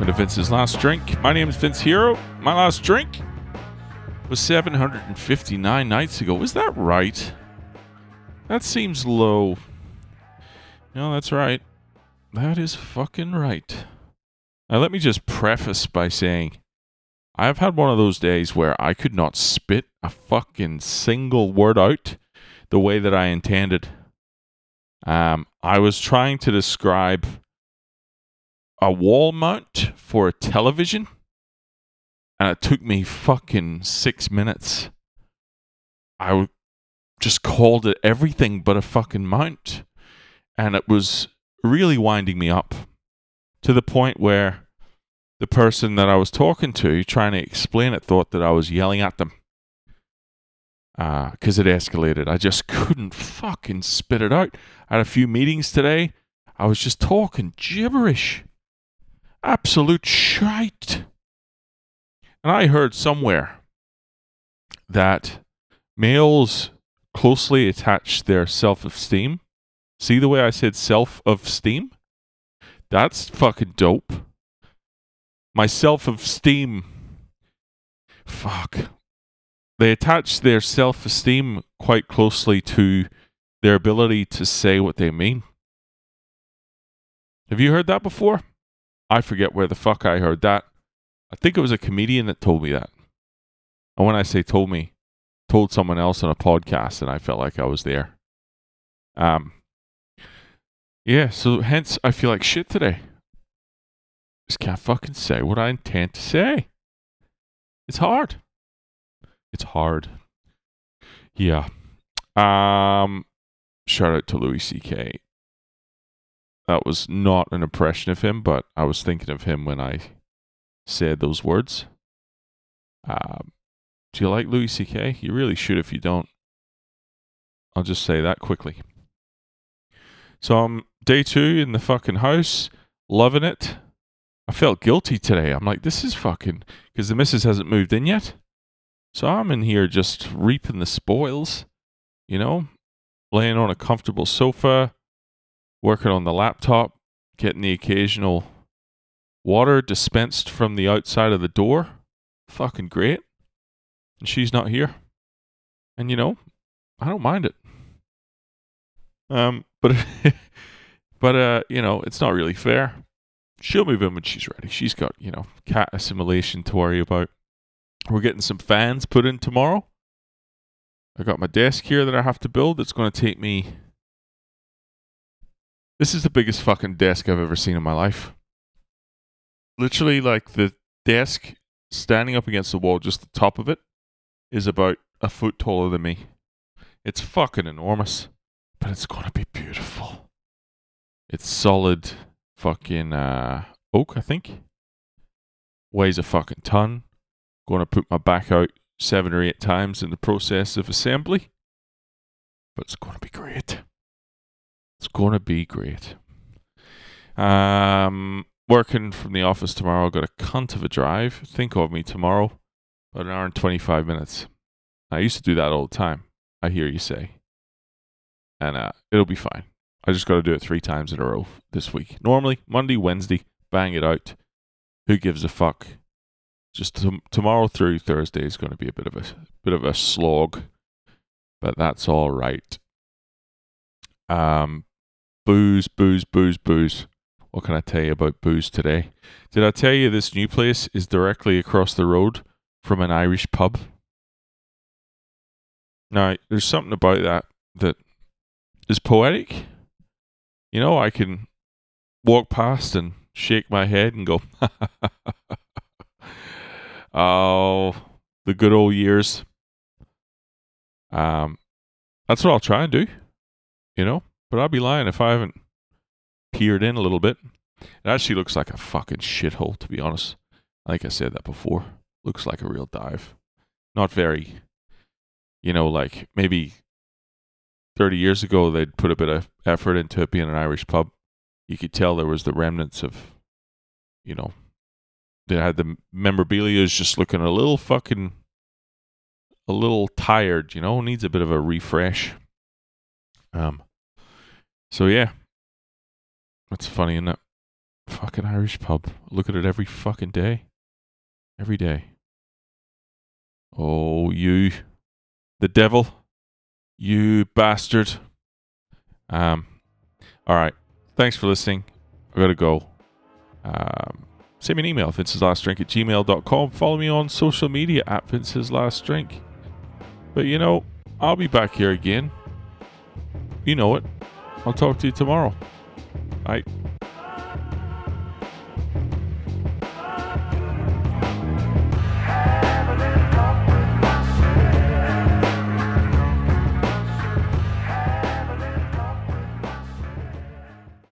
Welcome to Vince's Last Drink. My name is Vince Hero. My last drink was 759 nights ago. Is that right? That seems low. No, that's right. That is fucking right. Now, let me just preface by saying I've had one of those days where I could not spit a fucking single word out the way that I intended. Um, I was trying to describe a wall mount for a television, and it took me fucking six minutes. I just called it everything but a fucking mount, and it was really winding me up to the point where the person that I was talking to, trying to explain it, thought that I was yelling at them because uh, it escalated. I just couldn't fucking spit it out. I had a few meetings today. I was just talking gibberish. Absolute shite. And I heard somewhere that males closely attach their self esteem. See the way I said self esteem? That's fucking dope. My self esteem. Fuck. They attach their self esteem quite closely to their ability to say what they mean. Have you heard that before? I forget where the fuck I heard that. I think it was a comedian that told me that. And when I say told me, told someone else on a podcast, and I felt like I was there. Um, yeah, so hence I feel like shit today. Just can't fucking say what I intend to say. It's hard. It's hard. Yeah. Um, shout out to Louis C.K that was not an impression of him, but I was thinking of him when I said those words. Um, do you like Louis C.K.? You really should if you don't. I'll just say that quickly. So I'm day two in the fucking house, loving it. I felt guilty today. I'm like, this is fucking because the missus hasn't moved in yet. So I'm in here just reaping the spoils, you know, laying on a comfortable sofa, working on the laptop, getting the occasional water dispensed from the outside of the door. Fucking great. And she's not here. And you know, I don't mind it. Um, but but uh, you know, it's not really fair. She'll move in when she's ready. She's got, you know, cat assimilation to worry about. We're getting some fans put in tomorrow. I got my desk here that I have to build. It's going to take me this is the biggest fucking desk I've ever seen in my life. Literally, like the desk standing up against the wall, just the top of it, is about a foot taller than me. It's fucking enormous, but it's gonna be beautiful. It's solid fucking uh, oak, I think. Weighs a fucking ton. Gonna put my back out seven or eight times in the process of assembly, but it's gonna be great. It's going to be great. Um, working from the office tomorrow. I've got a cunt of a drive. Think of me tomorrow. About an hour and 25 minutes. I used to do that all the time. I hear you say. And uh, it'll be fine. I just got to do it three times in a row this week. Normally, Monday, Wednesday, bang it out. Who gives a fuck? Just t- tomorrow through Thursday is going to be a bit of a bit of a slog, but that's all right. Um, booze, booze, booze, booze. What can I tell you about booze today? Did I tell you this new place is directly across the road from an Irish pub? Now, there's something about that that is poetic. You know, I can walk past and shake my head and go, oh, the good old years. Um, that's what I'll try and do, you know. But I'd be lying if I haven't peered in a little bit. It actually looks like a fucking shithole, to be honest. Like I said that before. Looks like a real dive. Not very, you know, like maybe 30 years ago they'd put a bit of effort into it being an Irish pub. You could tell there was the remnants of, you know, they had the memorabilia is just looking a little fucking, a little tired, you know, needs a bit of a refresh. Um, so yeah, that's funny, isn't it? Fucking Irish pub. Look at it every fucking day. Every day. Oh, you. The devil. You bastard. Um, all right. Thanks for listening. I gotta go. Um, send me an email, Vince's Last Drink at gmail.com. Follow me on social media at Vince's Last Drink. But you know, I'll be back here again. You know it. I'll talk to you tomorrow. Bye.